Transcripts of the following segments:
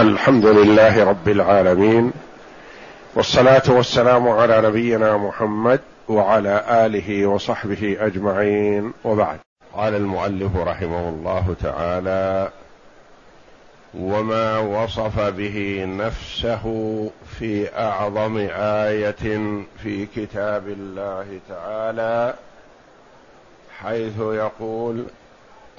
الحمد لله رب العالمين والصلاة والسلام على نبينا محمد وعلى آله وصحبه أجمعين وبعد. قال المؤلف رحمه الله تعالى وما وصف به نفسه في أعظم آية في كتاب الله تعالى حيث يقول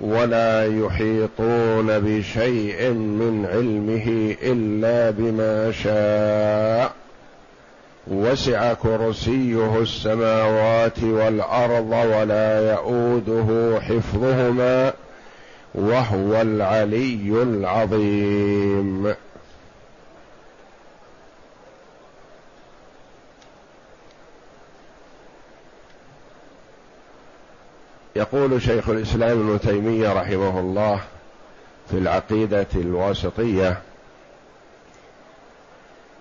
ولا يحيطون بشيء من علمه إلا بما شاء. وسع كرسيه السماوات والأرض ولا يئوده حفظهما وهو العلي العظيم. يقول شيخ الإسلام ابن تيمية رحمه الله في العقيدة الواسطية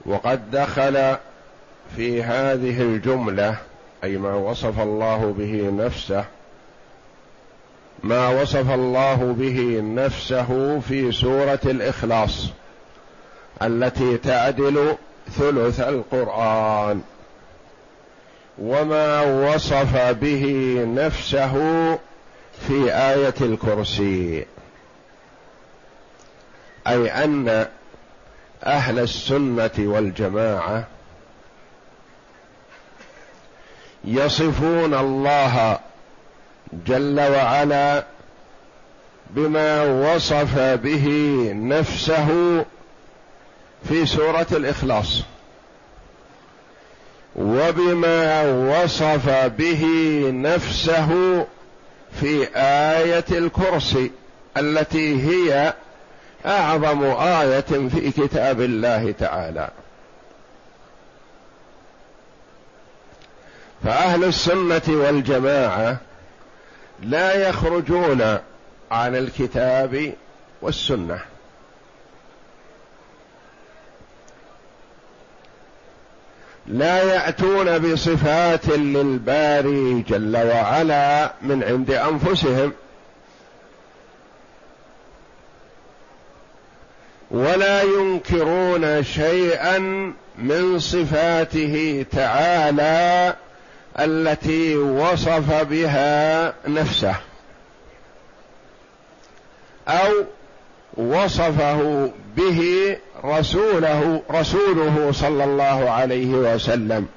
وقد دخل في هذه الجملة أي ما وصف الله به نفسه ما وصف الله به نفسه في سورة الإخلاص التي تعدل ثلث القرآن. وما وصف به نفسه في آية الكرسي. أي أن أهل السنة والجماعة يصفون الله جل وعلا بما وصف به نفسه في سورة الإخلاص. وبما وصف به نفسه في آية الكرسي التي هي أعظم آية في كتاب الله تعالى. فأهل السنة والجماعة لا يخرجون عن الكتاب والسنة. لا يأتون بصفات للباري جل وعلا من عند أنفسهم. ولا ينكرون شيئا من صفاته تعالى التي وصف بها نفسه. أو وصفه به رسوله رسوله صلى الله عليه وسلم.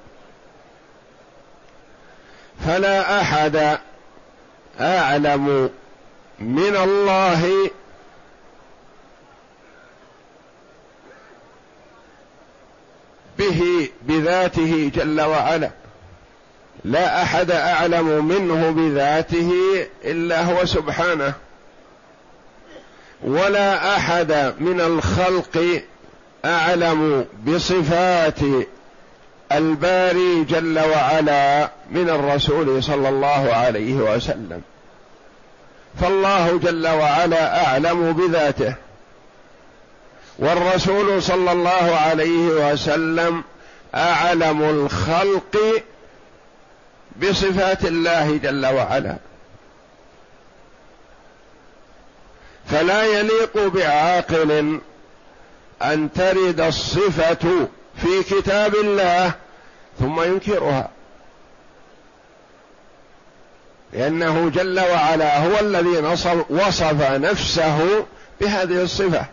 فلا أحد أعلم من الله به بذاته جل وعلا. لا أحد أعلم منه بذاته إلا هو سبحانه. ولا أحد من الخلق أعلم بصفات الباري جل وعلا من الرسول صلى الله عليه وسلم. فالله جل وعلا أعلم بذاته. والرسول صلى الله عليه وسلم أعلم الخلق بصفات الله جل وعلا. فلا يليق بعاقل أن ترد الصفة في كتاب الله ثم ينكرها. لأنه جل وعلا هو الذي وصف نفسه بهذه الصفة.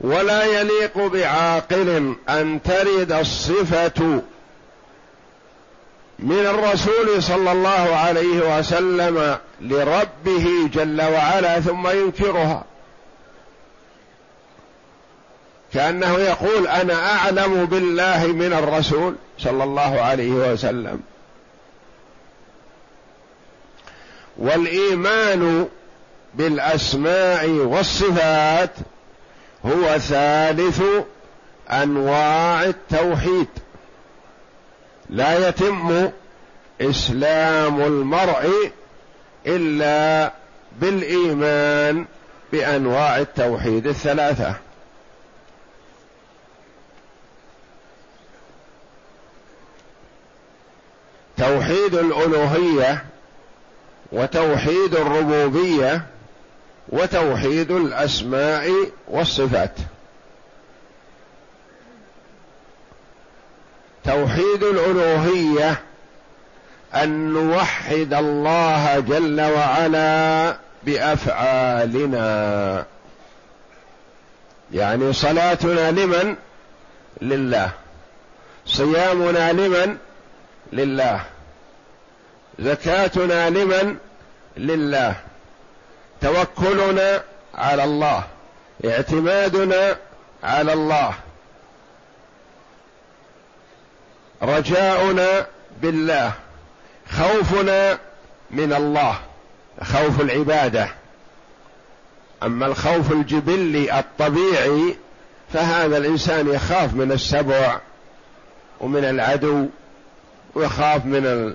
ولا يليق بعاقل أن ترد الصفة من الرسول صلى الله عليه وسلم لربه جل وعلا ثم ينكرها. كأنه يقول أنا أعلم بالله من الرسول صلى الله عليه وسلم. والإيمان بالأسماء والصفات هو ثالث أنواع التوحيد. لا يتم إسلام المرء إلا بالإيمان بأنواع التوحيد الثلاثة. توحيد الألوهية وتوحيد الربوبية وتوحيد الأسماء والصفات. توحيد الألوهية أن نوحد الله جل وعلا بأفعالنا. يعني صلاتنا لمن؟ لله. صيامنا لمن؟ لله. زكاتنا لمن؟ لله. توكلنا على الله. اعتمادنا على الله. رجاؤنا بالله خوفنا من الله خوف العبادة. أما الخوف الجبلي الطبيعي فهذا الإنسان يخاف من السبع ومن العدو ويخاف من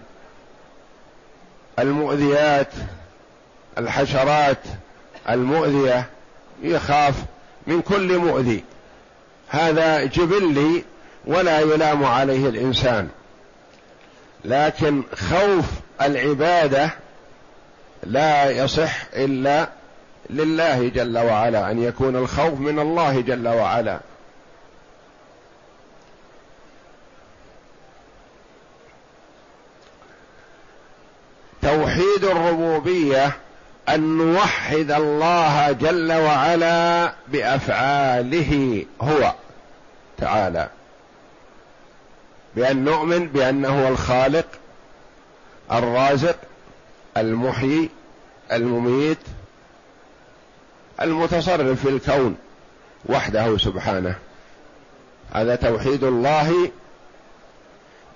المؤذيات الحشرات المؤذية يخاف من كل مؤذي. هذا جبلي ولا يلام عليه الإنسان. لكن خوف العبادة لا يصح إلا لله جل وعلا أن يكون الخوف من الله جل وعلا. توحيد الربوبية أن نوحد الله جل وعلا بأفعاله هو تعالى. بأن نؤمن بانه هو الخالق الرازق المحيي المميت المتصرف في الكون وحده سبحانه. هذا توحيد الله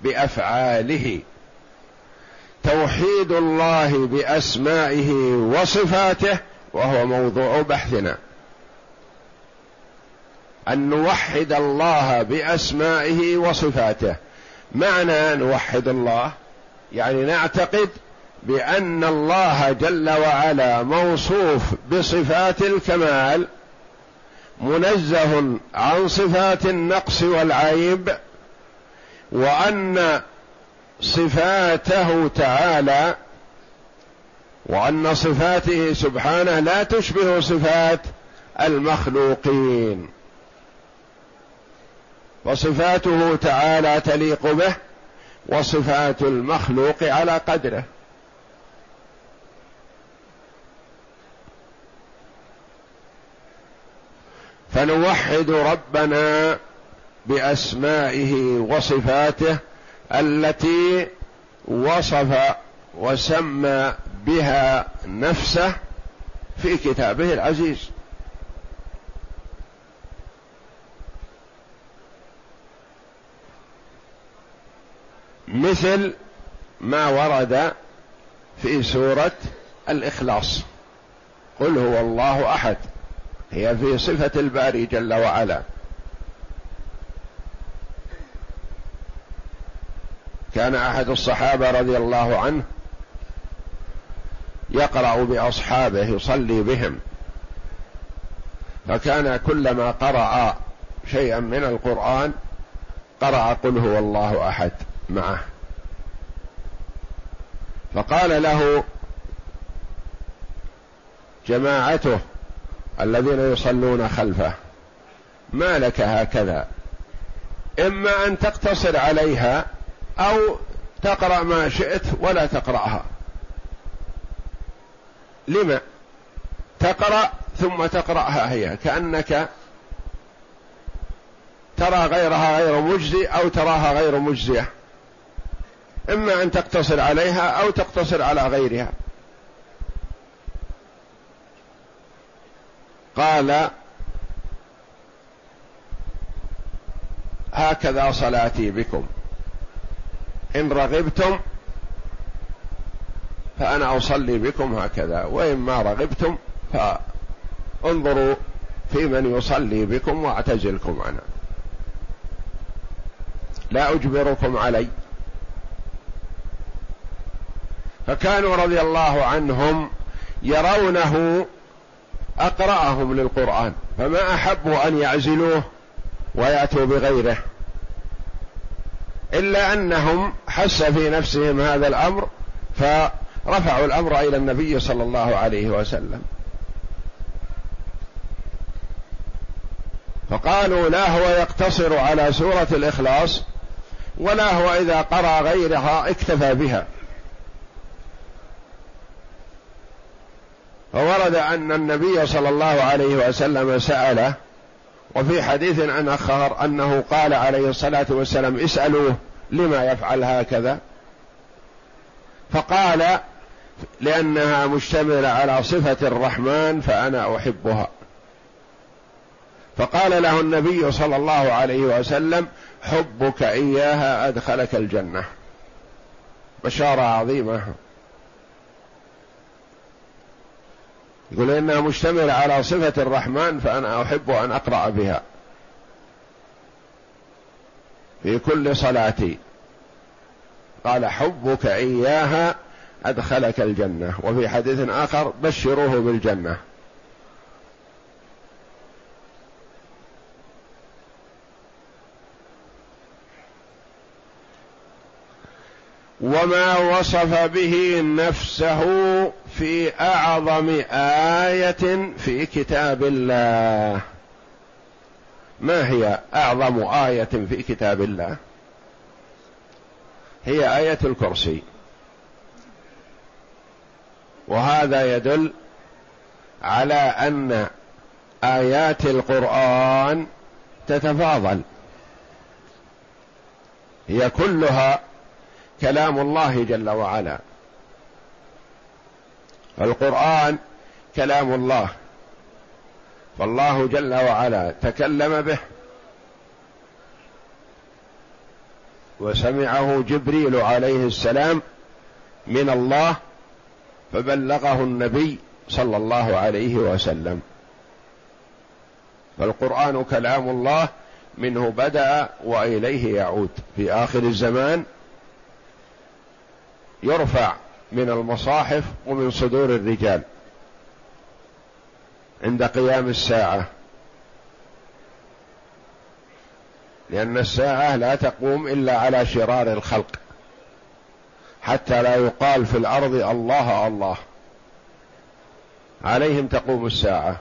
بأفعاله. توحيد الله بأسمائه وصفاته وهو موضوع بحثنا. أن نوحد الله بأسمائه وصفاته. معنى نوحد الله يعني نعتقد بأن الله جل وعلا موصوف بصفات الكمال منزه عن صفات النقص والعيب وأن صفاته تعالى وأن صفاته سبحانه لا تشبه صفات المخلوقين. وصفاته تعالى تليق به وصفات المخلوق على قدره. فنوحد ربنا بأسمائه وصفاته التي وصف وسمى بها نفسه في كتابه العزيز. مثل ما ورد في سورة الإخلاص. قل هو الله أحد. هي في صفة الباري جل وعلا. كان أحد الصحابة رضي الله عنه يقرأ بأصحابه يصلي بهم. فكان كلما قرأ شيئا من القرآن قرأ قل هو الله أحد. معه. فقال له جماعته الذين يصلون خلفه ما لك هكذا؟ إما أن تقتصر عليها أو تقرأ ما شئت ولا تقرأها. لما؟ تقرأ ثم تقرأها هي كأنك ترى غيرها غير مجزي أو تراها غير مجزية. إما أن تقتصر عليها أو تقتصر على غيرها. قال هكذا صلاتي بكم. إن رغبتم فأنا أصلي بكم هكذا وإن ما رغبتم فانظروا في من يصلي بكم وأعتزلكم عنه لا أجبركم علي. فكانوا رضي الله عنهم يرونه أقرأهم للقرآن. فما احبوا أن يعزلوه ويأتوا بغيره. إلا أنهم حس في نفسهم هذا الأمر فرفعوا الأمر إلى النبي صلى الله عليه وسلم. فقالوا لا هو يقتصر على سورة الإخلاص ولا هو إذا قرأ غيرها اكتفى بها. فورد أن النبي صلى الله عليه وسلم سأله وفي حديث عن آخر أنه قال عليه الصلاة والسلام اسألوه لما يفعل هكذا؟ فقال لأنها مشتملة على صفة الرحمن فأنا أحبها. فقال له النبي صلى الله عليه وسلم حبك إياها أدخلك الجنة. بشارة عظيمة. يقول إنها مشتملة على صفة الرحمن فأنا أحب أن أقرأ بها. في كل صلاتي. قال حبك إياها أدخلك الجنة. وفي حديث آخر بشروه بالجنة. وما وصف به نفسه في أعظم آية في كتاب الله. ما هي أعظم آية في كتاب الله؟ هي آية الكرسي. وهذا يدل على أن آيات القرآن تتفاضل. هي كلها كلام الله جل وعلا. القرآن كلام الله. فالله جل وعلا تكلم به. وسمعه جبريل عليه السلام من الله فبلغه النبي صلى الله عليه وسلم. فالقرآن كلام الله منه بدأ وإليه يعود. في آخر الزمان يرفع من المصاحف ومن صدور الرجال عند قيام الساعة. لأن الساعة لا تقوم إلا على شرار الخلق. حتى لا يقال في الأرض الله الله. عليهم تقوم الساعة.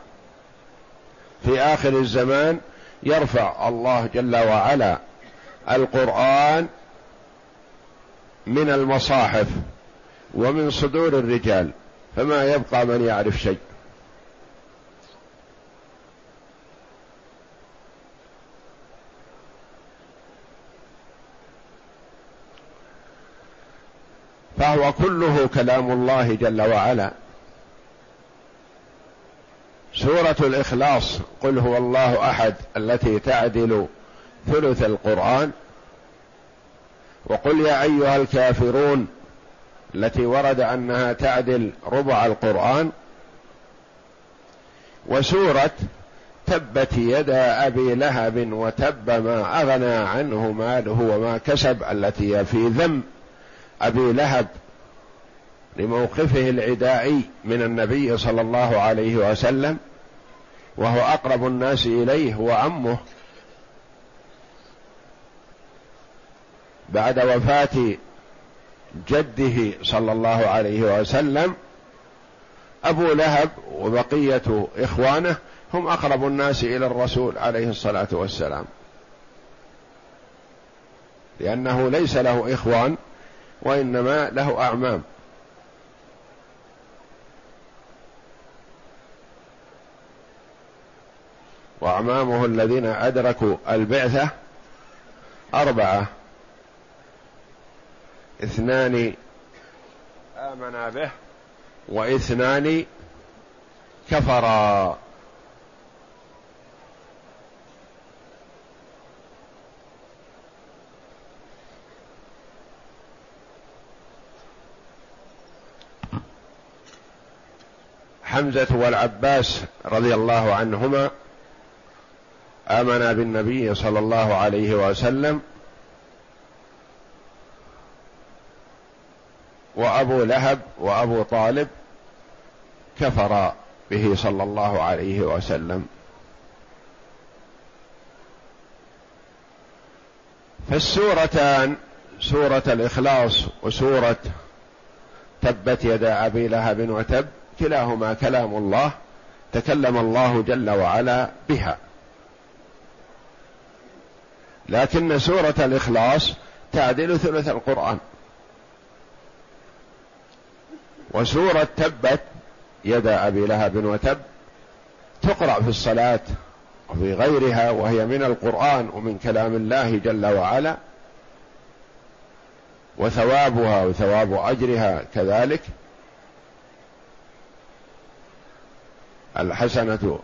في آخر الزمان يرفع الله جل وعلا القرآن من المصاحف ومن صدور الرجال فما يبقى من يعرف شيء. فهو كله كلام الله جل وعلا. سورة الإخلاص قل هو الله أحد التي تعدل ثلث القرآن. وقل يا أيها الكافرون التي ورد أنها تعدل ربع القرآن وسورة تبت يدا أبي لهب وتب ما أغنى عنه ماله وما كسب التي في ذم أبي لهب لموقفه العدائي من النبي صلى الله عليه وسلم وهو أقرب الناس إليه وعمه بعد وفاة جده صلى الله عليه وسلم أبو لهب وبقية إخوانه هم أقرب الناس إلى الرسول عليه الصلاة والسلام. لأنه ليس له إخوان وإنما له أعمام. وأعمامه الذين أدركوا البعثة أربعة. اثنان آمنا به. واثنان كفرا. حمزة والعباس رضي الله عنهما آمنا بالنبي صلى الله عليه وسلم وأبو لهب وأبو طالب كفرا به صلى الله عليه وسلم. فالسورتان سورة الإخلاص وسورة تبت يدا أبي لهب وتب كلاهما كلام الله تكلم الله جل وعلا بها. لكن سورة الإخلاص تعدل ثلث القرآن. وسورة تبت يدا أبي لهب وتب تقرأ في الصلاة وفي غيرها وهي من القرآن ومن كلام الله جل وعلا وثوابها وثواب أجرها كذلك. الحسنة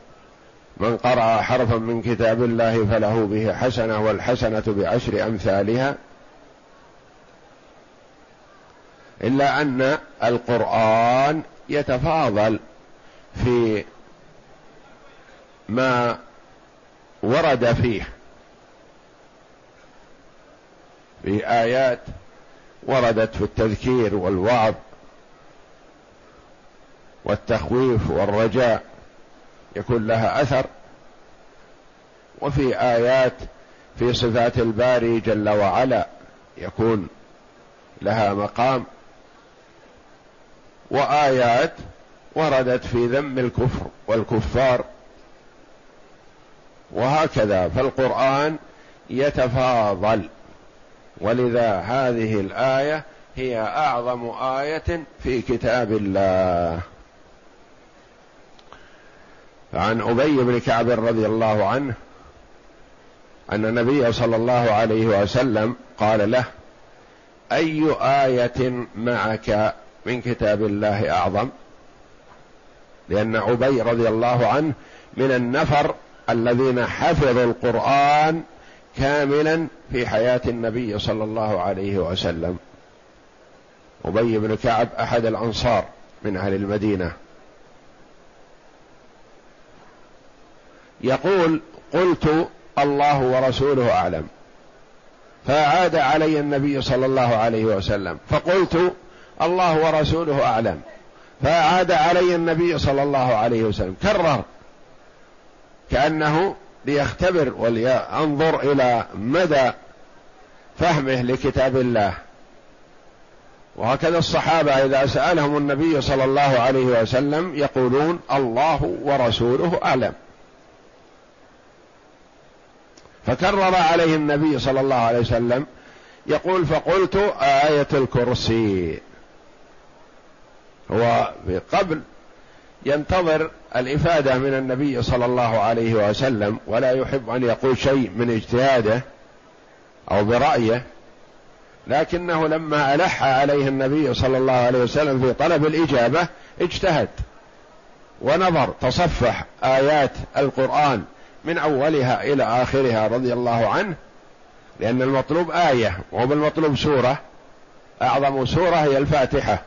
من قرأ حرفا من كتاب الله فله به حسنة والحسنة بعشر أمثالها. إلا أن القرآن يتفاضل في ما ورد فيه في آيات وردت في التذكير والوعظ والتخويف والرجاء يكون لها أثر. وفي آيات في صفات الباري جل وعلا يكون لها مقام. وآيات وردت في ذم الكفر والكفار. وهكذا فالقرآن يتفاضل. ولذا هذه الآية هي أعظم آية في كتاب الله. فعن أبي بن كعب رضي الله عنه أن النبي صلى الله عليه وسلم قال له أي آية معك من كتاب الله أعظم لأن أبي رضي الله عنه من النفر الذين حفظوا القرآن كاملا في حياة النبي صلى الله عليه وسلم. أبي بن كعب أحد الأنصار من أهل المدينة. يقول قلت الله ورسوله أعلم. فعاد علي النبي صلى الله عليه وسلم. فقلت الله ورسوله أعلم. فعاد علي النبي صلى الله عليه وسلم. كرر. كأنه ليختبر ولينظر إلى مدى فهمه لكتاب الله. وهكذا الصحابة إذا سألهم النبي صلى الله عليه وسلم يقولون الله ورسوله أعلم. فكرر عليه النبي صلى الله عليه وسلم يقول فقلت آية الكرسي. هو قبل ينتظر الإفادة من النبي صلى الله عليه وسلم ولا يحب أن يقول شيء من اجتهاده أو برأيه. لكنه لما ألح عليه النبي صلى الله عليه وسلم في طلب الإجابة اجتهد ونظر تصفح آيات القرآن من أولها إلى آخرها رضي الله عنه لأن المطلوب آية وهو بالمطلوب سورة أعظم سورة هي الفاتحة.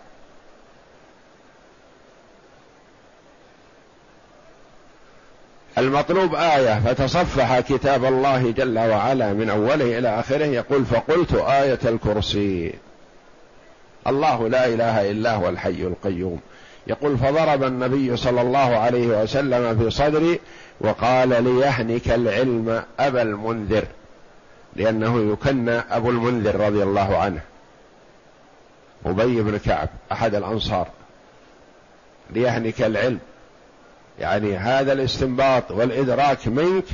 المطلوب آية فتصفح كتاب الله جل وعلا من أوله إلى آخره يقول فقلت آية الكرسي. الله لا إله إلا هو الحي القيوم. يقول فضرب النبي صلى الله عليه وسلم في صدري وقال ليهنك العلم أبا المنذر لأنه يكنى أبو المنذر رضي الله عنه. أبي بن كعب أحد الأنصار. ليهنك العلم. يعني هذا الاستنباط والإدراك منك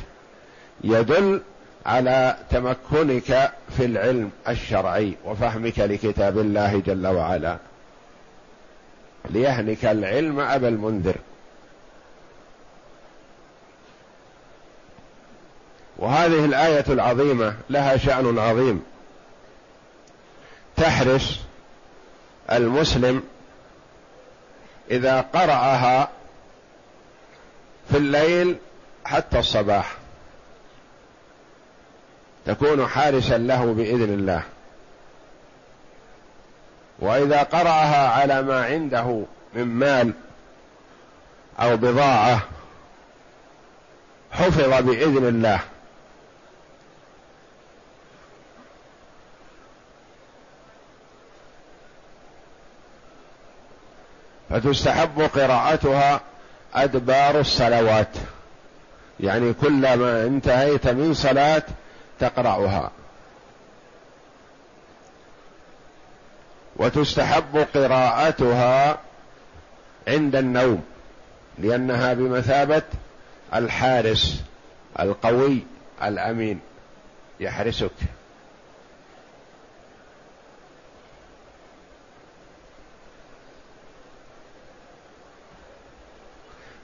يدل على تمكنك في العلم الشرعي وفهمك لكتاب الله جل وعلا. ليهنك العلم أبا المنذر. وهذه الآية العظيمة لها شأن عظيم. تحرس المسلم إذا قرأها في الليل حتى الصباح. تكون حارسا له بإذن الله. وإذا قرأها على ما عنده من مال أو بضاعة حفظ بإذن الله. فتستحب قراءتها أدبار الصلوات. يعني كلما انتهيت من صلاة تقرأها. وتستحب قراءتها عند النوم لأنها بمثابة الحارس القوي الأمين يحرسك.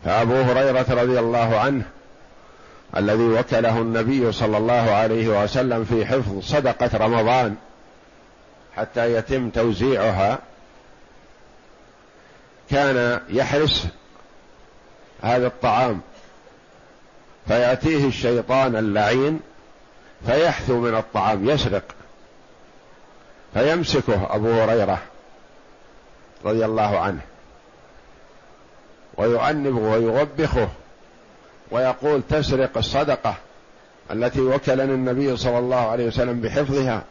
فأبو هريرة رضي الله عنه الذي وكله النبي صلى الله عليه وسلم في حفظ صدقة رمضان حتى يتم توزيعها كان يحرس هذا الطعام فيأتيه الشيطان اللعين فيحثو من الطعام يسرق فيمسكه أبو هريرة رضي الله عنه. ويعنبه ويوبخه ويقول تسرق الصدقة التي وكلني النبي صلى الله عليه وسلم بحفظها.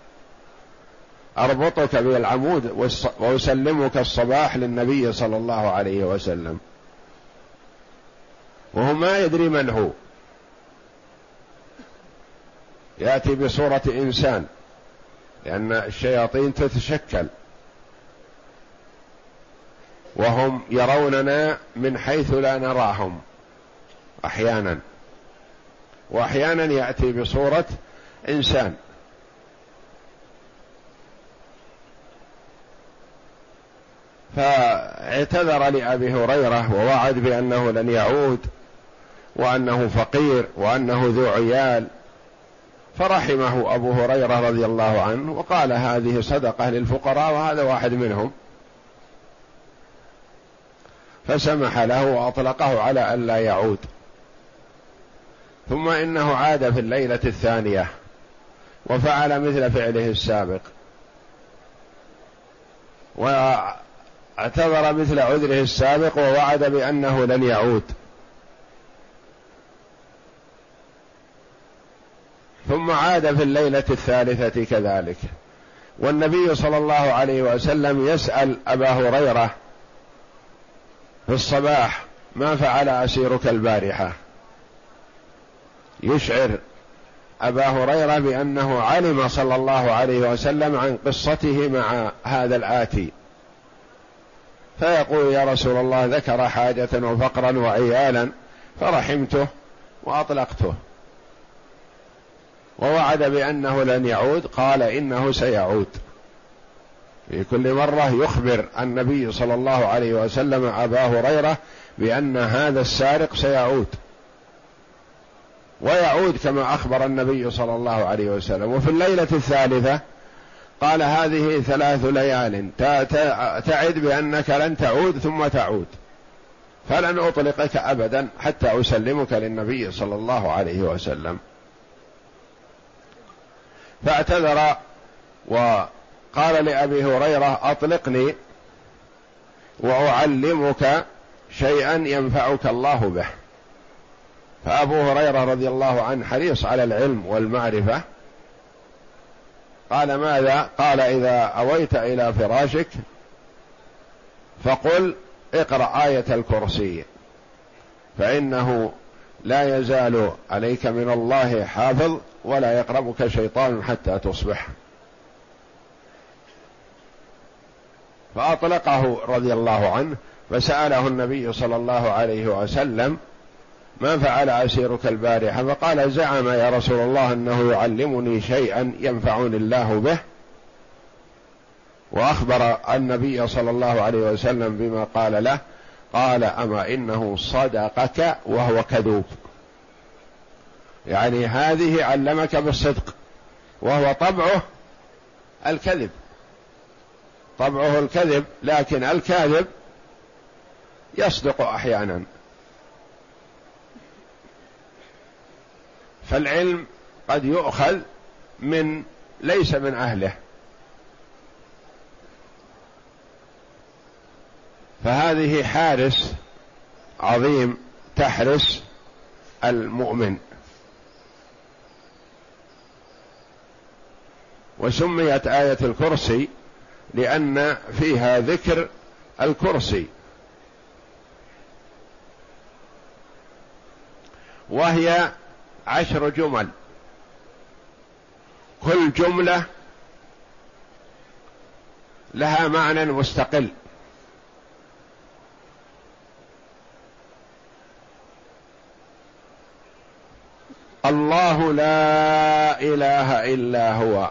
أربطك بالعمود وأسلمك الصباح للنبي صلى الله عليه وسلم. وهو ما يدري من هو. يأتي بصورة إنسان لأن الشياطين تتشكل. وهم يروننا من حيث لا نراهم أحيانا. وأحيانا يأتي بصورة إنسان. فاعتذر لأبي هريرة ووعد بأنه لن يعود وأنه فقير وأنه ذو عيال. فرحمه أبو هريرة رضي الله عنه وقال هذه صدقة للفقراء وهذا واحد منهم. فسمح له وأطلقه على أن لا يعود. ثم إنه عاد في الليلة الثانية وفعل مثل فعله السابق. واعتذر مثل عذره السابق ووعد بأنه لن يعود. ثم عاد في الليلة الثالثة كذلك. والنبي صلى الله عليه وسلم يسأل أبا هريرة في الصباح ما فعل أسيرك البارحة. يشعر أبا هريرة بأنه علم صلى الله عليه وسلم عن قصته مع هذا الآتي. فيقول يا رسول الله ذكر حاجة وفقرا وعيالا فرحمته وأطلقته. ووعد بأنه لن يعود قال إنه سيعود. في كل مرة يخبر النبي صلى الله عليه وسلم أبا هريرة بأن هذا السارق سيعود. ويعود كما أخبر النبي صلى الله عليه وسلم. وفي الليلة الثالثة قال هذه ثلاث ليال. تعد بأنك لن تعود ثم تعود. فلن أطلقك ابدا حتى أسلمك للنبي صلى الله عليه وسلم. فاعتذر وقال لأبي هريرة أطلقني وأعلمك شيئا ينفعك الله به. فأبو هريرة رضي الله عنه حريص على العلم والمعرفة. قال ماذا؟ قال إذا أويت إلى فراشك فقل اقرأ آية الكرسي فإنه لا يزال عليك من الله حافظ ولا يقربك شيطان حتى تصبح. فأطلقه رضي الله عنه فسأله النبي صلى الله عليه وسلم ما فعل أسيرك البارحة؟ فقال زعم يا رسول الله أنه يعلمني شيئا ينفعني الله به. وأخبر النبي صلى الله عليه وسلم بما قال له قال أما إنه صدقك وهو كذوب. يعني هذه علمك بالصدق وهو طبعه الكذب. طبعه الكذب لكن الكاذب يصدق أحيانا. فالعلم قد يؤخذ من ليس من أهله. فهذه حارس عظيم تحرس المؤمن. وسميت آية الكرسي لأن فيها ذكر الكرسي. وهي عشر جمل. كل جملة لها معنى مستقل. الله لا إله إلا هو.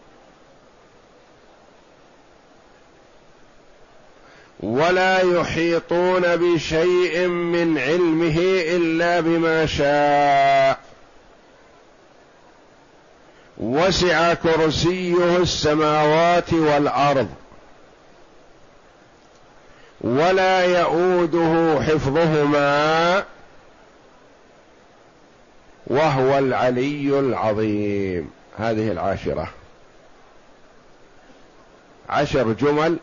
ولا يحيطون بشيء من علمه إلا بما شاء. وسع كرسيه السماوات والأرض. ولا يئوده حفظهما وهو العلي العظيم. هذه العاشرة. عشر جمل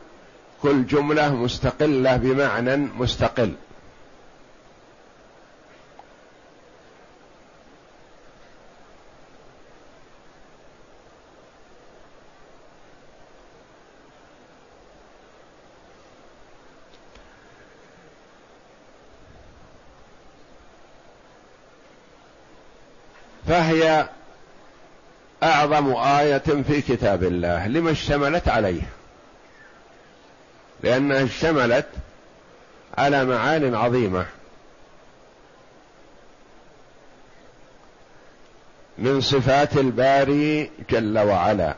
كل جملة مستقلة بمعنى مستقل. فهي أعظم آية في كتاب الله. لما اشتملت عليه. لانها اشتملت على معان عظيمة. من صفات الباري جل وعلا.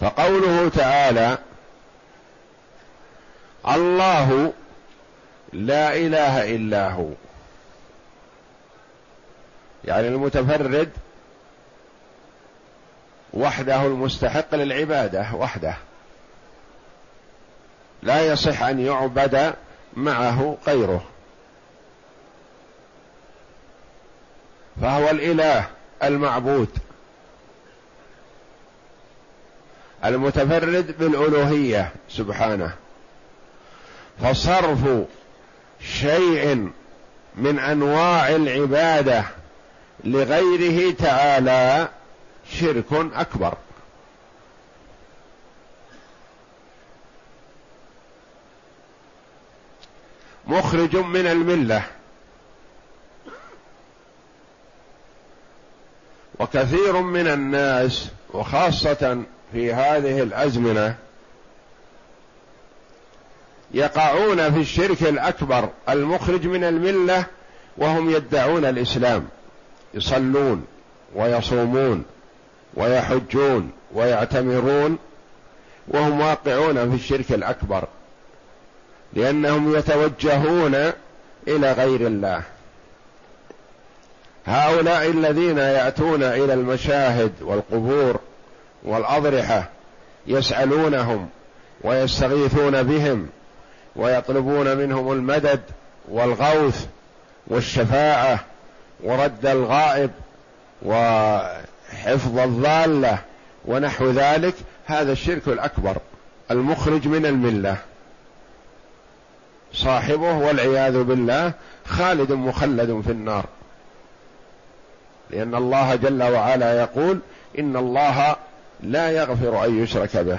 فقوله تعالى الله لا إله إلا هو. يعني المتفرد وحده المستحق للعبادة وحده. لا يصح أن يعبد معه غيره. فهو الإله المعبود. المتفرد بالألوهية سبحانه. فصرف شيء من أنواع العبادة لغيره تعالى شرك أكبر. مخرج من الملة. وكثير من الناس وخاصة في هذه الأزمنة يقعون في الشرك الأكبر المخرج من الملة وهم يدعون الإسلام. يصلون ويصومون. ويحجون ويعتمرون وهم واقعون في الشرك الأكبر لأنهم يتوجهون إلى غير الله. هؤلاء الذين يأتون إلى المشاهد والقبور والأضرحة يسألونهم ويستغيثون بهم ويطلبون منهم المدد والغوث والشفاعة ورد الغائب وحفظ الضالة ونحو ذلك هذا الشرك الأكبر المخرج من الملة. صاحبه والعياذ بالله خالد مخلد في النار. لأن الله جل وعلا يقول إن الله لا يغفر أن يشرك به.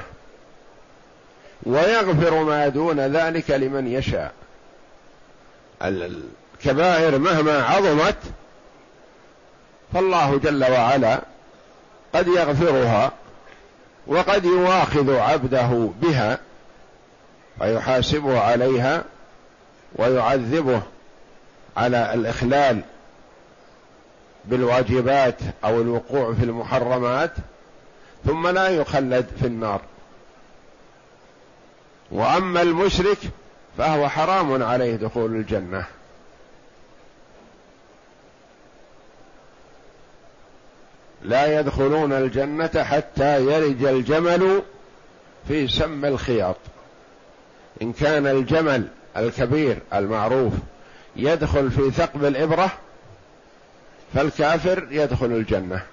ويغفر ما دون ذلك لمن يشاء. الكبائر مهما عظمت فالله جل وعلا قد يغفرها وقد يواخذ عبده بها فيحاسبه عليها ويعذبه على الإخلال بالواجبات أو الوقوع في المحرمات ثم لا يخلد في النار. وأما المشرك فهو حرام عليه دخول الجنة. لا يدخلون الجنة حتى يلج الجمل في سم الخياط. إن كان الجمل الكبير المعروف يدخل في ثقب الإبرة فالكافر يدخل الجنة.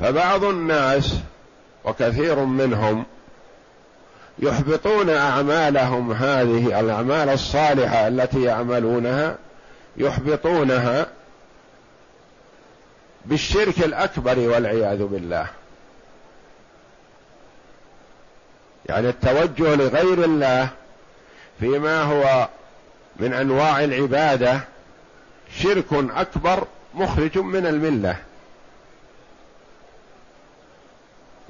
فبعض الناس وكثير منهم يحبطون أعمالهم هذه الأعمال الصالحة التي يعملونها يحبطونها بالشرك الأكبر والعياذ بالله. يعني التوجه لغير الله فيما هو من أنواع العبادة شرك أكبر مخرج من الملة.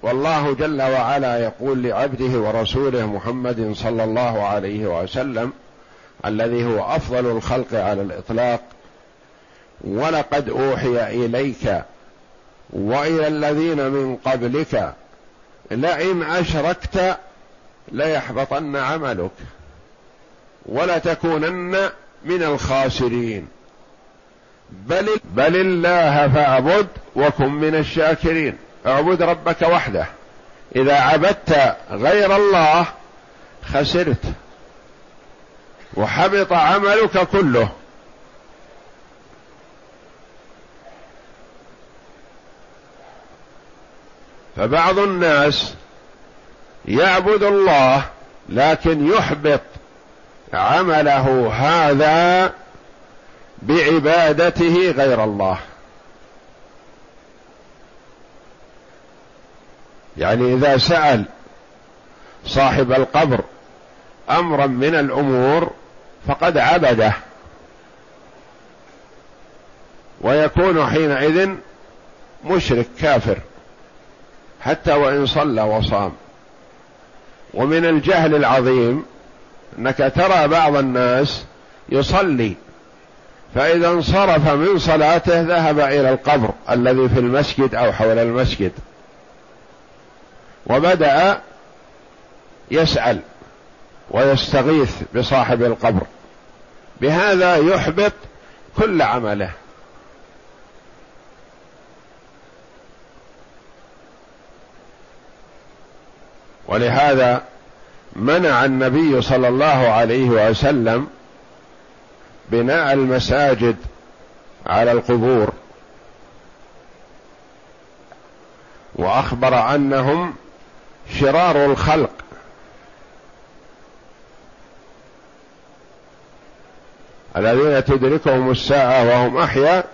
والله جل وعلا يقول لعبده ورسوله محمد صلى الله عليه وسلم الذي هو أفضل الخلق على الإطلاق ولقد أوحي إليك وإلى الذين من قبلك لئن أشركت ليحبطن عملك ولتكونن من الخاسرين. بل بل الله فاعبد وكن من الشاكرين. اعبد ربك وحده. إذا عبدت غير الله خسرت. وحبط عملك كله. فبعض الناس يعبد الله لكن يحبط عمله هذا بعبادته غير الله. يعني إذا سأل صاحب القبر أمرا من الأمور فقد عبده. ويكون حينئذ مشرك كافر حتى وإن صلى وصام. ومن الجهل العظيم أنك ترى بعض الناس يصلي فإذا انصرف من صلاته ذهب إلى القبر الذي في المسجد أو حول المسجد. وبدأ يسأل ويستغيث بصاحب القبر. بهذا يحبط كل عمله. ولهذا منع النبي صلى الله عليه وسلم بناء المساجد على القبور. وأخبر أنهم شرار الخلق. الذين تدركهم الساعة وهم احياء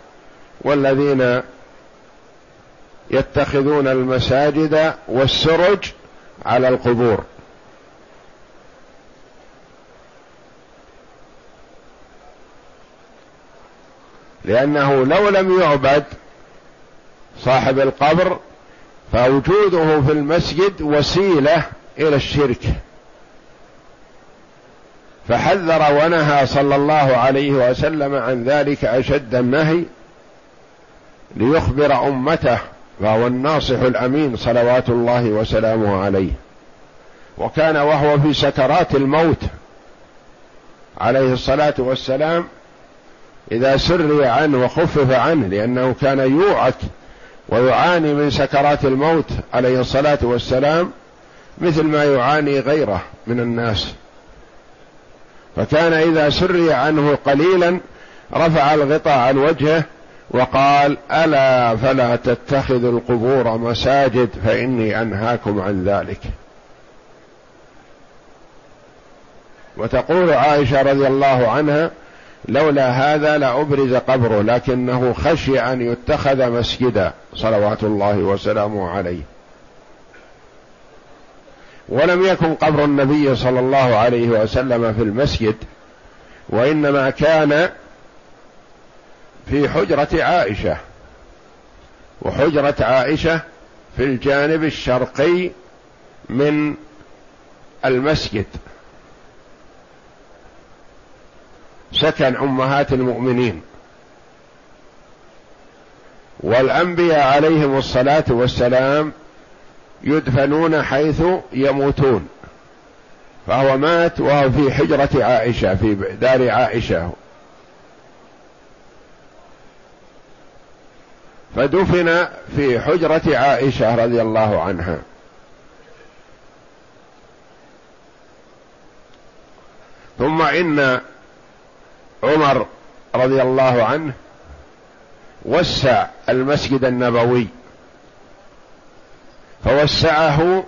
والذين يتخذون المساجد والسرج على القبور. لأنه لو لم يعبد صاحب القبر فوجوده في المسجد وسيلة إلى الشرك. فحذر ونهى صلى الله عليه وسلم عن ذلك أشد النهي ليخبر أمته فهو الناصح الأمين صلوات الله وسلامه عليه. وكان وهو في سكرات الموت عليه الصلاة والسلام إذا سري عنه وخفف عنه لأنه كان يوعك ويعاني من سكرات الموت عليه الصلاة والسلام مثل ما يعاني غيره من الناس. فكان إذا سري عنه قليلا رفع الغطاء عن وجهه وقال ألا فلا تتخذوا القبور مساجد فإني أنهاكم عن ذلك. وتقول عائشة رضي الله عنها لولا هذا لابرز قبره لكنه خشي أن يتخذ مسجدا صلوات الله وسلامه عليه. ولم يكن قبر النبي صلى الله عليه وسلم في المسجد وإنما كان في حجرة عائشة. وحجرة عائشة في الجانب الشرقي من المسجد. سكن أمهات المؤمنين. والأنبياء عليهم الصلاة والسلام يدفنون حيث يموتون. فهو مات وهو في حجرة عائشة في دار عائشة. فدفن في حجرة عائشة رضي الله عنها. ثم إن عمر رضي الله عنه وسع المسجد النبوي فوسعه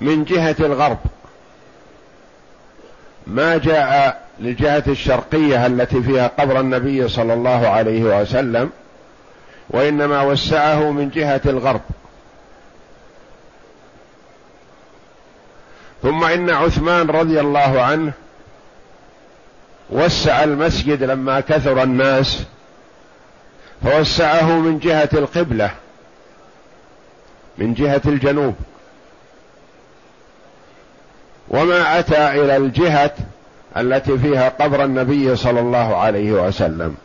من جهة الغرب. ما جاء للجهة الشرقية التي فيها قبر النبي صلى الله عليه وسلم وإنما وسعه من جهة الغرب. ثم إن عثمان رضي الله عنه وسع المسجد لما كثر الناس فوسعه من جهة القبلة من جهة الجنوب. وما أتى إلى الجهة التي فيها قبر النبي صلى الله عليه وسلم.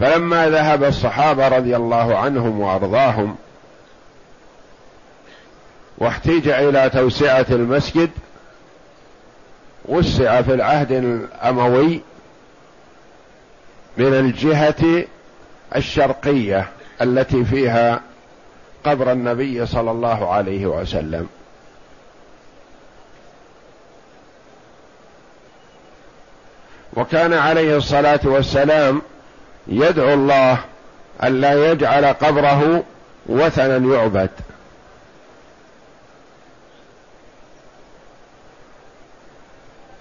فلما ذهب الصحابة رضي الله عنهم وأرضاهم واحتيج إلى توسعة المسجد وسع في العهد الأموي من الجهة الشرقية التي فيها قبر النبي صلى الله عليه وسلم. وكان عليه الصلاة والسلام يدعو الله الا يجعل قبره وثنا يعبد.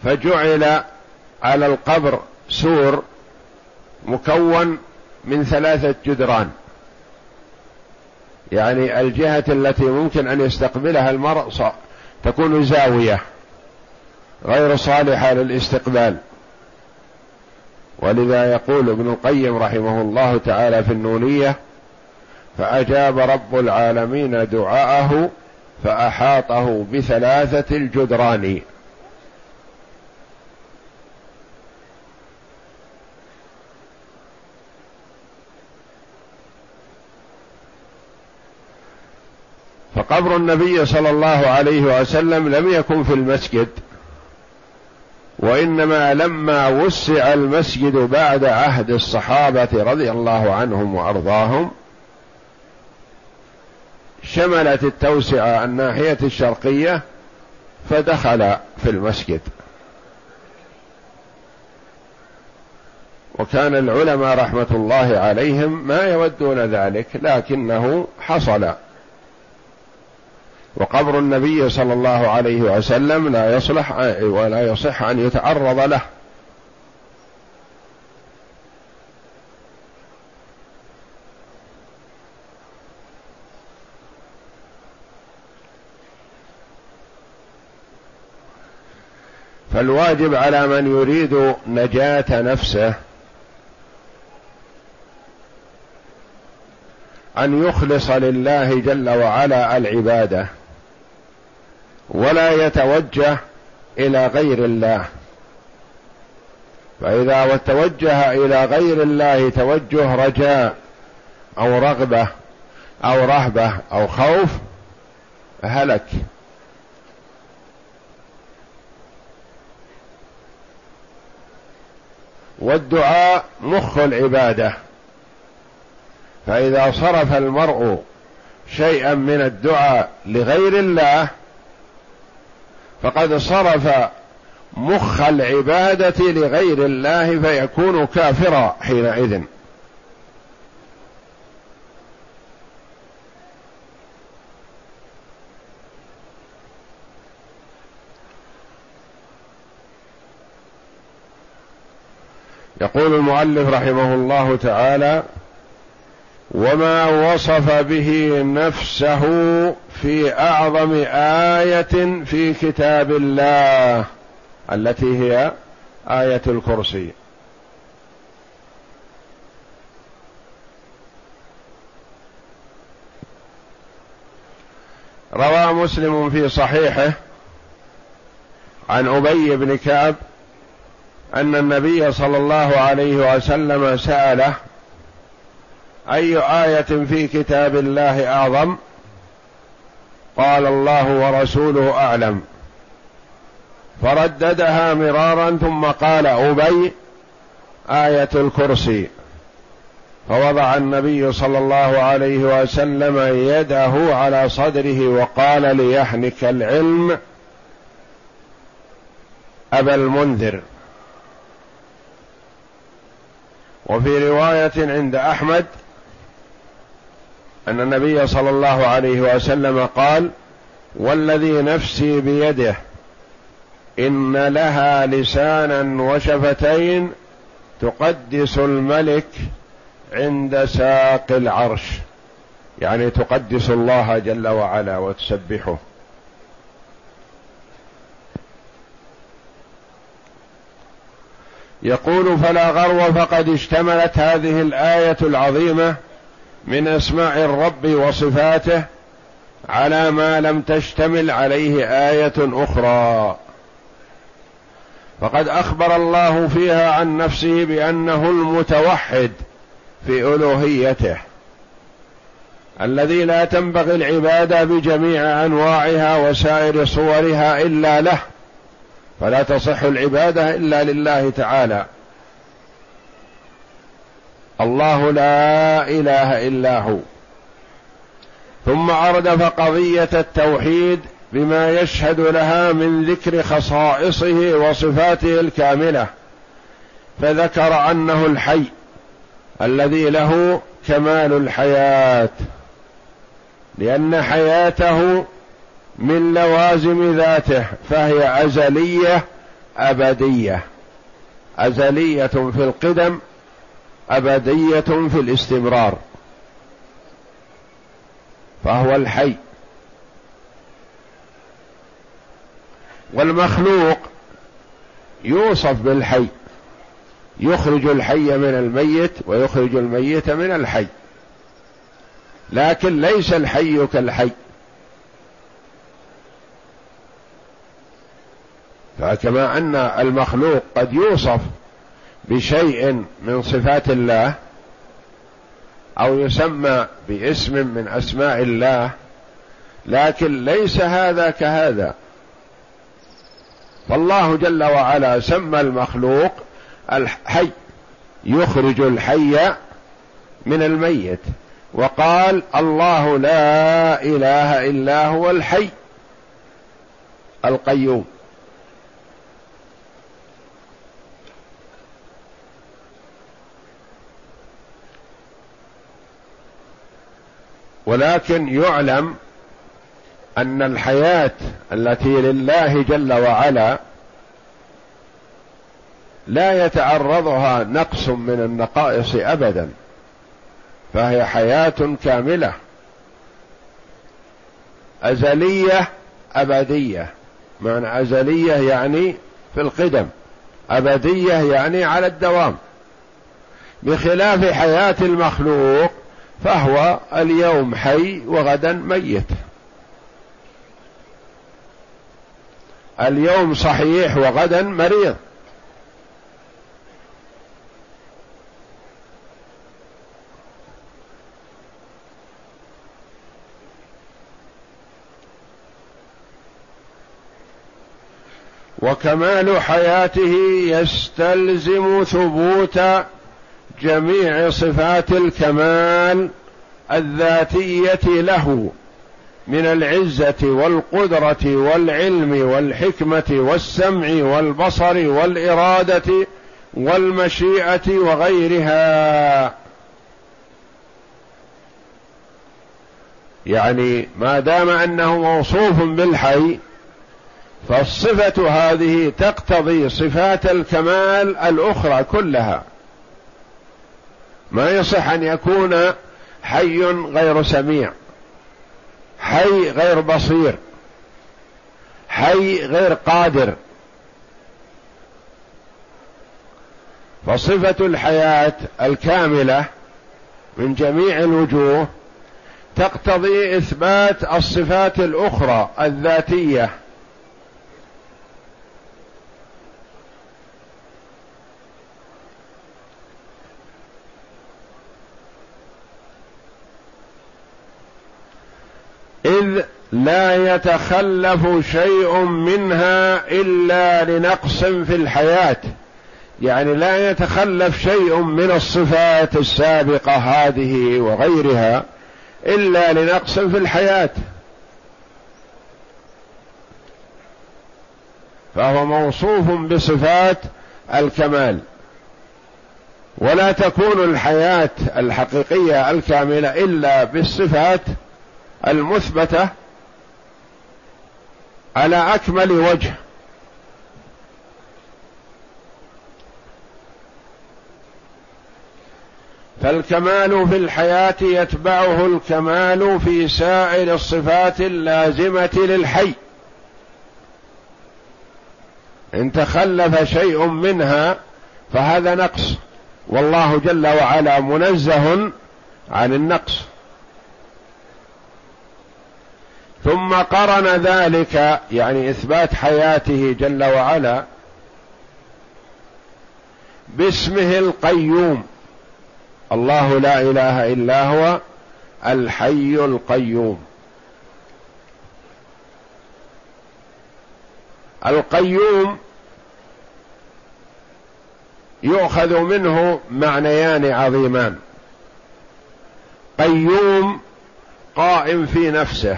فجعل على القبر سور مكون من ثلاثة جدران. يعني الجهة التي ممكن أن يستقبلها المرء تكون زاوية غير صالحة للاستقبال. ولذا يقول ابن القيم رحمه الله تعالى في النونية فأجاب رب العالمين دعاءه فأحاطه بثلاثة الجدران. فقبر النبي صلى الله عليه وسلم لم يكن في المسجد وإنما لما وسع المسجد بعد عهد الصحابة رضي الله عنهم وأرضاهم شملت التوسعة الناحية الشرقية فدخل في المسجد. وكان العلماء رحمة الله عليهم ما يودون ذلك لكنه حصل وقبر النبي صلى الله عليه وسلم لا يصلح ولا يصح أن يتعرض له. فالواجب على من يريد نجاة نفسه أن يخلص لله جل وعلا العبادة. ولا يتوجه إلى غير الله. فإذا توجه إلى غير الله توجه رجاء أو رغبة أو رهبة أو خوف هلك. والدعاء مخ العبادة. فإذا صرف المرء شيئا من الدعاء لغير الله فقد صرف مخ العبادة لغير الله فيكون كافرا حينئذ. يقول المؤلف رحمه الله تعالى وما وصف به نفسه في أعظم آية في كتاب الله التي هي آية الكرسي. روى مسلم في صحيحه عن أبي بن كعب أن النبي صلى الله عليه وسلم سأله أي آية في كتاب الله أعظم؟ قال الله ورسوله أعلم. فرددها مرارا ثم قال أبي آية الكرسي. فوضع النبي صلى الله عليه وسلم يده على صدره وقال ليحنك العلم أبا المنذر. وفي رواية عند أحمد أن النبي صلى الله عليه وسلم قال والذي نفسي بيده إن لها لسانا وشفتين تقدس الملك عند ساق العرش. يعني تقدس الله جل وعلا وتسبحه. يقول فلا غرو فقد اشتملت هذه الآية العظيمة من أسماء الرب وصفاته على ما لم تشتمل عليه آية أخرى. فقد أخبر الله فيها عن نفسه بأنه المتوحد في ألوهيته الذي لا تنبغي العباده بجميع أنواعها وسائر صورها إلا له فلا تصح العبادة إلا لله تعالى. الله لا إله إلا هو. ثم اردف قضيه التوحيد بما يشهد لها من ذكر خصائصه وصفاته الكاملة. فذكر أنه الحي الذي له كمال الحياة. لأن حياته من لوازم ذاته فهي أزلية أبدية. أزلية في القدم أبدية في الاستمرار. فهو الحي. والمخلوق يوصف بالحي. يخرج الحي من الميت ويخرج الميت من الحي. لكن ليس الحي كالحي. فكما أن المخلوق قد يوصف بشيء من صفات الله أو يسمى باسم من أسماء الله لكن ليس هذا كهذا. فالله جل وعلا سمى المخلوق الحي يخرج الحي من الميت وقال الله لا إله إلا هو الحي القيوم. ولكن يعلم أن الحياة التي لله جل وعلا لا يتعرضها نقص من النقائص ابدا فهي حياة كاملة أزلية أبدية. معنى أزلية يعني في القدم أبدية يعني على الدوام. بخلاف حياة المخلوق فهو اليوم حي وغدا ميت. اليوم صحيح وغدا مريض. وكمال حياته يستلزم ثبوت جميع صفات الكمال الذاتية له من العزة والقدرة والعلم والحكمة والسمع والبصر والإرادة والمشيئة وغيرها. يعني ما دام أنه موصوف بالحي فالصفة هذه تقتضي صفات الكمال الأخرى كلها. ما يصح أن يكون حي غير سميع. حي غير بصير. حي غير قادر. فصفة الحياة الكاملة من جميع الوجوه تقتضي إثبات الصفات الأخرى الذاتية إذ لا يتخلف شيء منها إلا لنقص في الحياة. يعني لا يتخلف شيء من الصفات السابقة هذه وغيرها إلا لنقص في الحياة. فهو موصوف بصفات الكمال. ولا تكون الحياة الحقيقية الكاملة إلا بالصفات المثبتة على أكمل وجه. فالكمال في الحياة يتبعه الكمال في سائر الصفات اللازمة للحي. إن تخلف شيء منها فهذا نقص. والله جل وعلا منزه عن النقص. ثم قرن ذلك يعني إثبات حياته جل وعلا باسمه القيوم. الله لا إله إلا هو الحي القيوم. القيوم يؤخذ منه معنيان عظيمان. قيوم قائم في نفسه.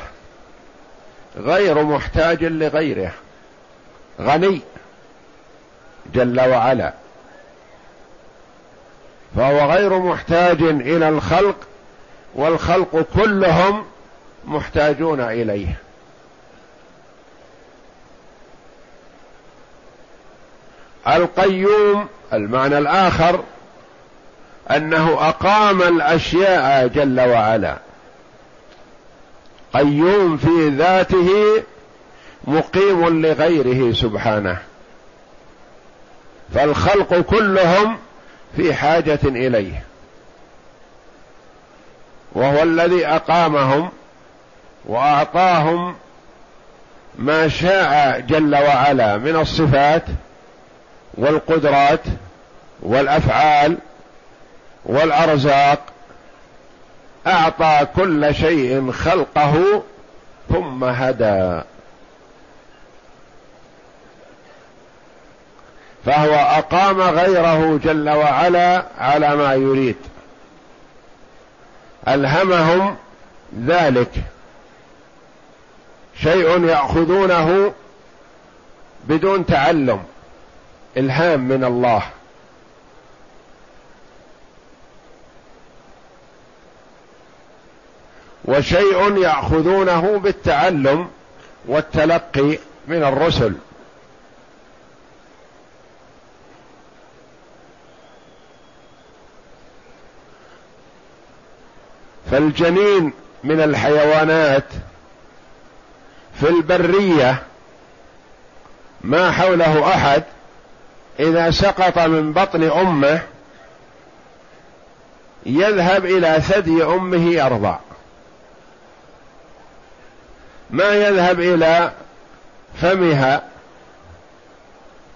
غير محتاج لغيره. غني جل وعلا. فهو غير محتاج إلى الخلق والخلق كلهم محتاجون إليه. القيوم المعنى الآخر أنه أقام الأشياء جل وعلا. قيوم في ذاته مقيم لغيره سبحانه. فالخلق كلهم في حاجة إليه. وهو الذي أقامهم وأعطاهم ما شاء جل وعلا من الصفات والقدرات والأفعال والأرزاق أعطى كل شيء خلقه ثم هدى. فهو أقام غيره جل وعلا على ما يريد. ألهمهم ذلك. شيء يأخذونه بدون تعلم إلهام من الله. وشيء يأخذونه بالتعلم والتلقي من الرسل. فالجنين من الحيوانات في البرية ما حوله أحد إذا سقط من بطن أمه يذهب إلى ثدي أمه يرضع ما يذهب إلى فمها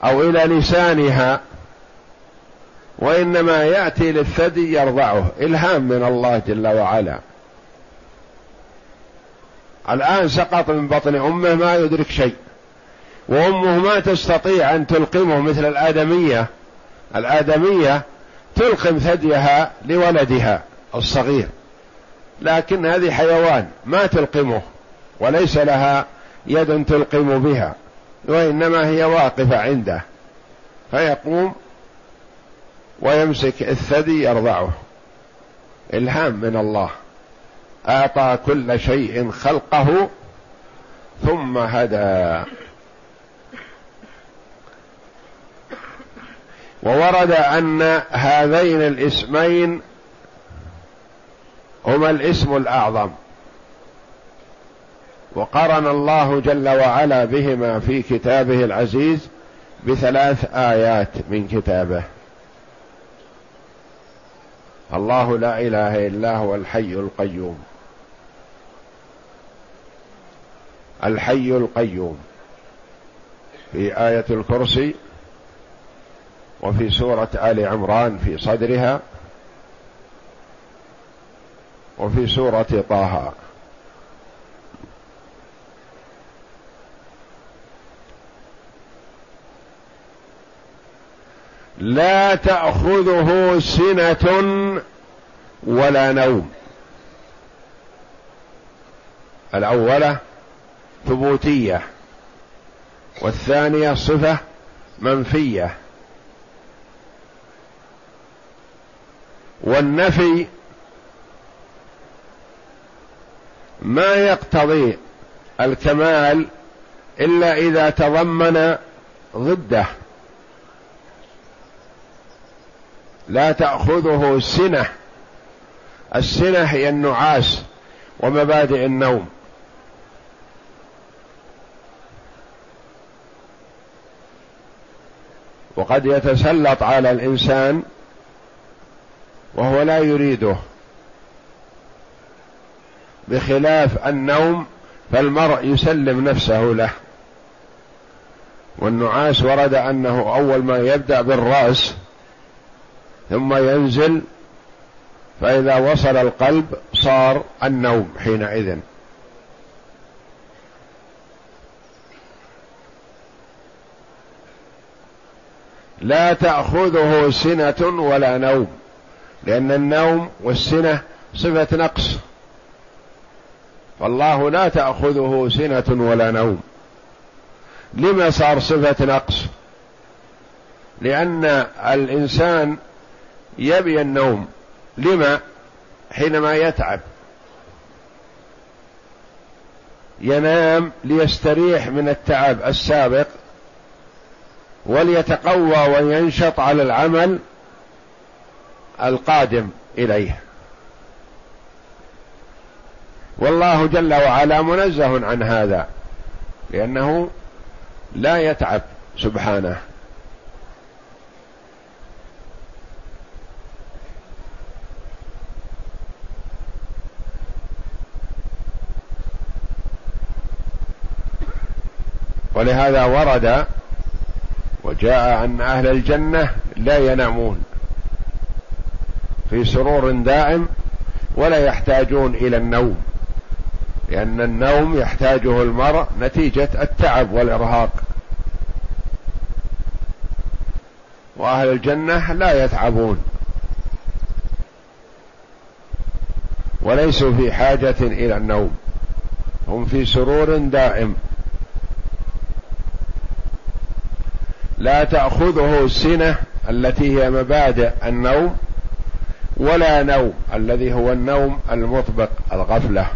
أو إلى لسانها وإنما يأتي للثدي يرضعه. إلهام من الله جل وعلا. الآن سقط من بطن أمه ما يدرك شيء وأمه ما تستطيع أن تلقمه مثل الآدمية. الآدمية تلقم ثديها لولدها الصغير لكن هذه حيوان ما تلقمه. وليس لها يد تلقم بها وإنما هي واقفة عنده فيقوم ويمسك الثدي يرضعه. إلهام من الله. أعطى كل شيء خلقه ثم هدى. وورد أن هذين الاسمين هما الاسم الأعظم. وقرن الله جل وعلا بهما في كتابه العزيز بثلاث آيات من كتابه. الله لا إله إلا هو الحي القيوم. الحي القيوم. في آية الكرسي وفي سورة آل عمران في صدرها وفي سورة طه. لا تأخذه سنة ولا نوم. الأولة ثبوتية والثانية صفة منفية. والنفي ما يقتضي الكمال إلا إذا تضمن ضده. لا تأخذه سنة. السنة هي النعاس ومبادئ النوم. وقد يتسلط على الإنسان وهو لا يريده. بخلاف النوم فالمرء يسلم نفسه له. والنعاس ورد أنه أول ما يبدأ بالرأس ثم ينزل فإذا وصل القلب صار النوم حينئذ. لا تأخذه سنة ولا نوم لأن النوم والسنة صفة نقص. فالله لا تأخذه سنة ولا نوم. لما صار صفة نقص؟ لأن الإنسان يبي النوم. لما؟ حينما يتعب. ينام ليستريح من التعب السابق وليتقوى وينشط على العمل القادم إليه. والله جل وعلا منزه عن هذا لأنه لا يتعب سبحانه. ولهذا ورد وجاء أن أهل الجنة لا ينامون في سرور دائم ولا يحتاجون إلى النوم لأن النوم يحتاجه المرء نتيجة التعب والإرهاق. وأهل الجنة لا يتعبون. وليسوا في حاجة إلى النوم هم في سرور دائم. لا تأخذه السنة التي هي مبادئ النوم ولا نوم الذي هو النوم المطبق الغفلة.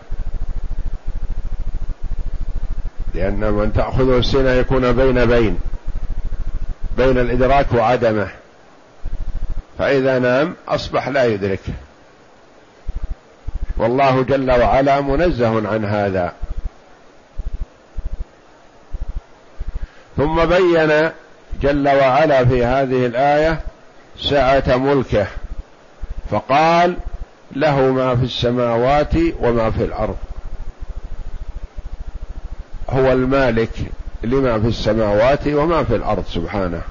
لأن من تأخذه السنة يكون بين بين بين الإدراك وعدمه. فإذا نام أصبح لا يدرك. والله جل وعلا منزه عن هذا. ثم بين جل وعلا في هذه الآية سعة ملكه فقال له ما في السماوات وما في الأرض. هو المالك لما في السماوات وما في الأرض سبحانه.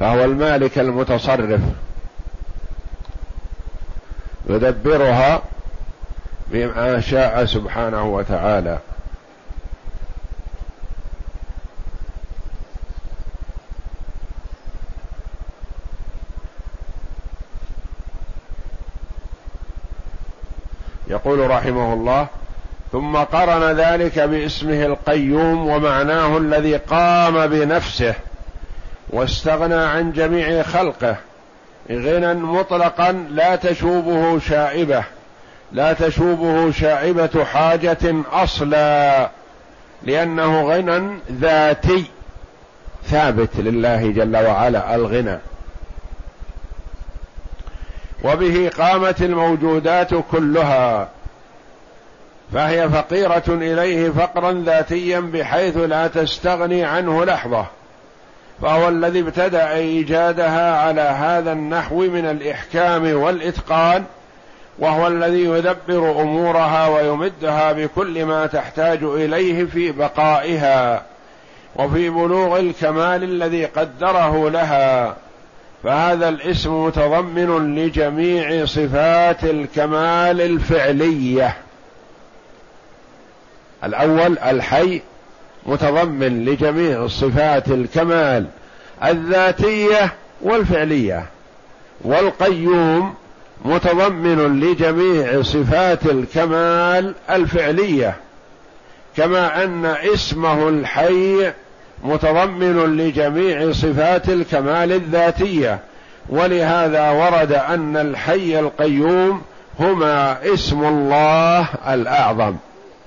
فهو المالك المتصرف. يدبرها بما شاء سبحانه وتعالى. يقول رحمه الله ثم قرن ذلك باسمه القيوم ومعناه الذي قام بنفسه واستغنى عن جميع خلقه غنى مطلقا لا تشوبه شائبة لا تشوبه شائبة حاجة أصلا لأنه غنى ذاتي ثابت لله جل وعلا الغنى. وبه قامت الموجودات كلها. فهي فقيرة إليه فقرا ذاتيا بحيث لا تستغني عنه لحظة. فهو الذي ابتدأ إيجادها على هذا النحو من الإحكام والإتقان وهو الذي يدبر أمورها ويمدها بكل ما تحتاج إليه في بقائها وفي بلوغ الكمال الذي قدره لها. فهذا الاسم متضمن لجميع صفات الكمال الفعلية. الأول الحي متضمن لجميع صفات الكمال الذاتية والفعلية. والقيوم متضمن لجميع صفات الكمال الفعلية. كما أن اسمه الحي متضمن لجميع صفات الكمال الذاتية. ولهذا ورد أن الحي القيوم هما اسم الله الأعظم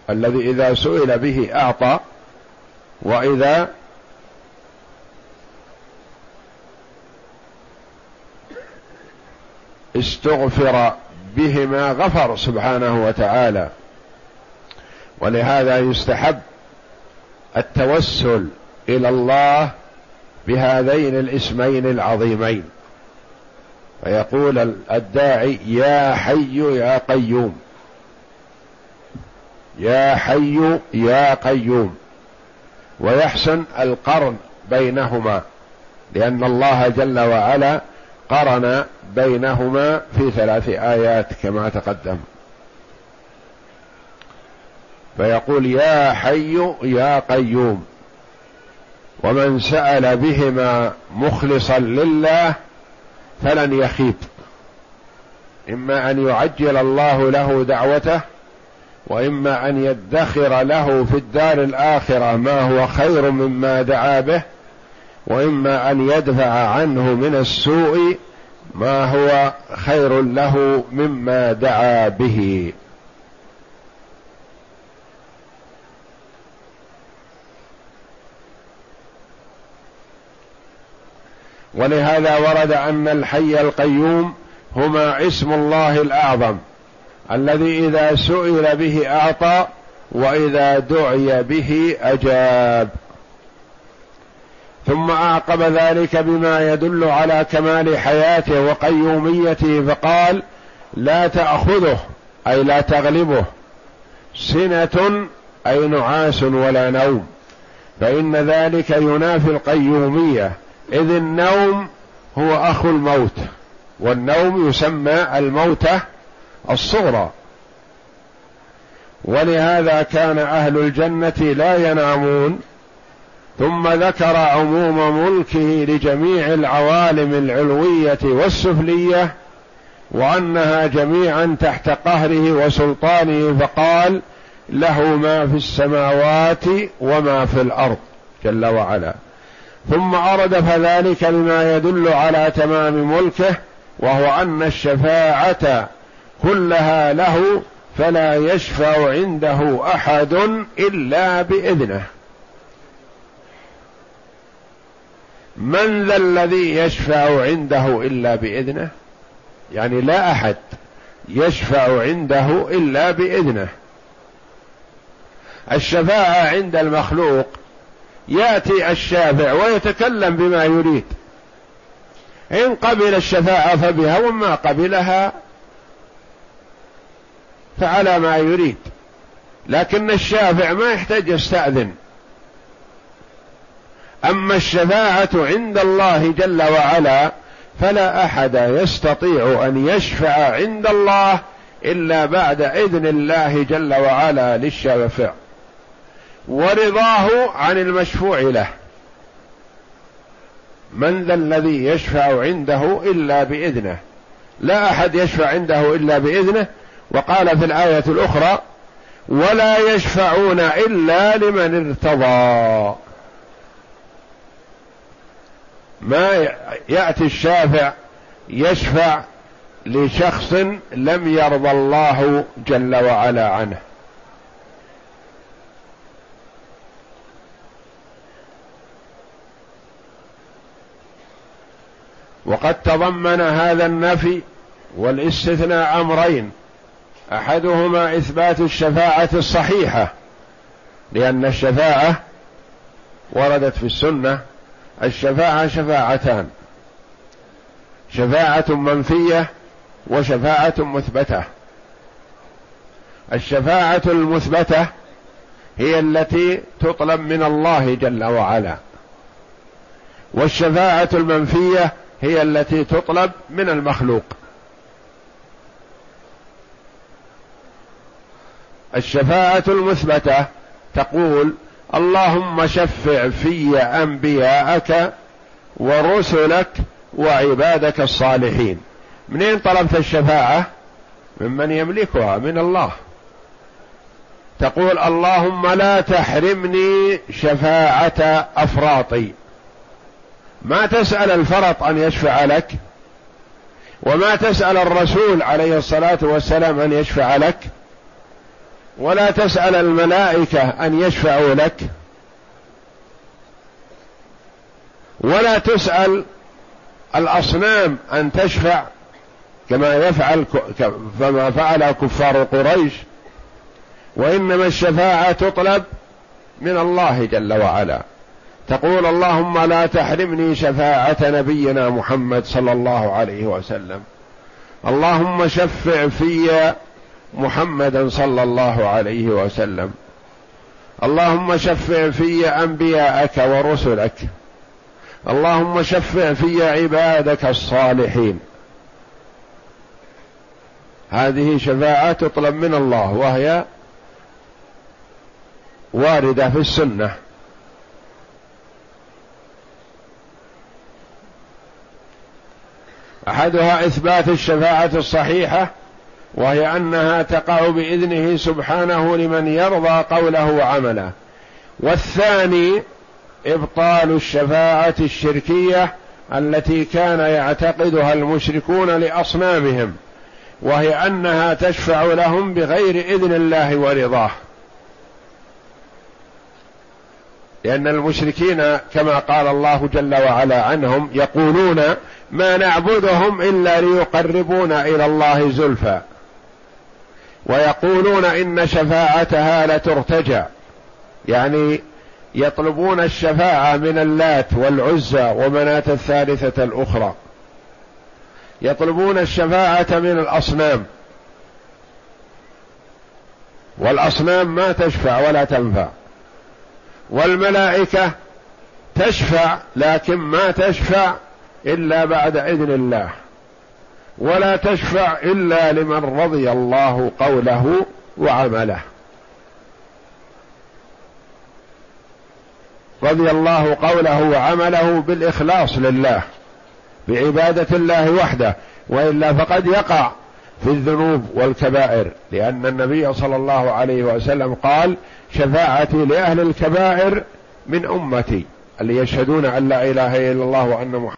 الذي إذا سئل به أعطى وإذا استغفر بهما غفر سبحانه وتعالى. ولهذا يستحب التوسل إلى الله بهذين الاسمين العظيمين. فيقول الداعي يا حي يا قيوم. يا حي يا قيوم. ويحسن القرن بينهما لأن الله جل وعلا قرن بينهما في ثلاث آيات كما تقدم. فيقول يا حي يا قيوم. ومن سأل بهما مخلصا لله فلن يخيب. إما أن يعجل الله له دعوته وإما أن يدخر له في الدار الآخرة ما هو خير مما دعا به وإما أن يدفع عنه من السوء ما هو خير له مما دعا به. ولهذا ورد أن الحي القيوم هما اسم الله الأعظم الذي إذا سئل به أعطى وإذا دعي به أجاب. ثم أعقب ذلك بما يدل على كمال حياته وقيوميته فقال لا تأخذه أي لا تغلبه. سنة أي نعاس ولا نوم. فإن ذلك ينافي القيومية إذ النوم هو اخو الموت والنوم يسمى الموته الصغرى. ولهذا كان أهل الجنة لا ينامون ثم ذكر عموم ملكه لجميع العوالم العلوية والسفلية وأنها جميعا تحت قهره وسلطانه فقال له ما في السماوات وما في الأرض جل وعلا. ثم أرد فذلك لما يدل على تمام ملكه وهو أن الشفاعة كلها له فلا يشفع عنده أحد إلا بإذنه. من ذا الذي يشفع عنده إلا بإذنه؟ يعني لا أحد يشفع عنده إلا بإذنه. الشفاعة عند المخلوق يأتي الشافع ويتكلم بما يريد. إن قبل الشفاعة فبها وما قبلها فعلى ما يريد. لكن الشافع ما يحتاج يستأذن. أما الشفاعة عند الله جل وعلا فلا أحد يستطيع أن يشفع عند الله إلا بعد إذن الله جل وعلا للشافع. ورضاه عن المشفوع له. من ذا الذي يشفع عنده إلا بإذنه؟ لا أحد يشفع عنده إلا بإذنه. وقال في الآية الأخرى ولا يشفعون إلا لمن ارتضى. ما يأتي الشافع يشفع لشخص لم يرضى الله جل وعلا عنه. وقد تضمن هذا النفي والاستثناء أمرين. أحدهما إثبات الشفاعة الصحيحة لأن الشفاعة وردت في السنة الشفاعة شفاعتان شفاعة منفية وشفاعة مثبتة. الشفاعة المثبتة هي التي تطلب من الله جل وعلا والشفاعة المنفية هي التي تطلب من المخلوق. الشفاعة المثبتة تقول اللهم شفع في أنبياءك ورسلك وعبادك الصالحين. منين طلبت الشفاعة؟ ممن يملكها من الله. تقول اللهم لا تحرمني شفاعة أفراطي. ما تسأل الفرط أن يشفع لك وما تسأل الرسول عليه الصلاة والسلام أن يشفع لك ولا تسأل الملائكة أن يشفعوا لك ولا تسأل الأصنام أن تشفع كما يفعل كما فعل كفار قريش وإنما الشفاعة تطلب من الله جل وعلا. تقول اللهم لا تحرمني شفاعة نبينا محمد صلى الله عليه وسلم. اللهم شفع في محمدا صلى الله عليه وسلم. اللهم شفع في أنبياءك ورسلك. اللهم شفع في عبادك الصالحين. هذه شفاعة تطلب من الله وهي واردة في السنة. أحدها إثبات الشفاعة الصحيحة وهي أنها تقع بإذنه سبحانه لمن يرضى قوله وعمله. والثاني إبطال الشفاعة الشركية التي كان يعتقدها المشركون لأصنامهم وهي أنها تشفع لهم بغير إذن الله ورضاه. لأن المشركين كما قال الله جل وعلا عنهم يقولون ما نعبدهم إلا ليقربونا إلى الله زلفى. ويقولون إن شفاعتها لترتجى. يعني يطلبون الشفاعة من اللات والعزى ومناة الثالثة الأخرى. يطلبون الشفاعة من الأصنام. والأصنام ما تشفع ولا تنفع. والملائكة تشفع لكن ما تشفع إلا بعد إذن الله. ولا تشفع إلا لمن رضي الله قوله وعمله. رضي الله قوله وعمله بالإخلاص لله بعبادة الله وحده وإلا فقد يقع في الذنوب والكبائر لأن النبي صلى الله عليه وسلم قال شفاعتي لأهل الكبائر من أمتي اللي يشهدون أن لا إله إلا الله وأن محمد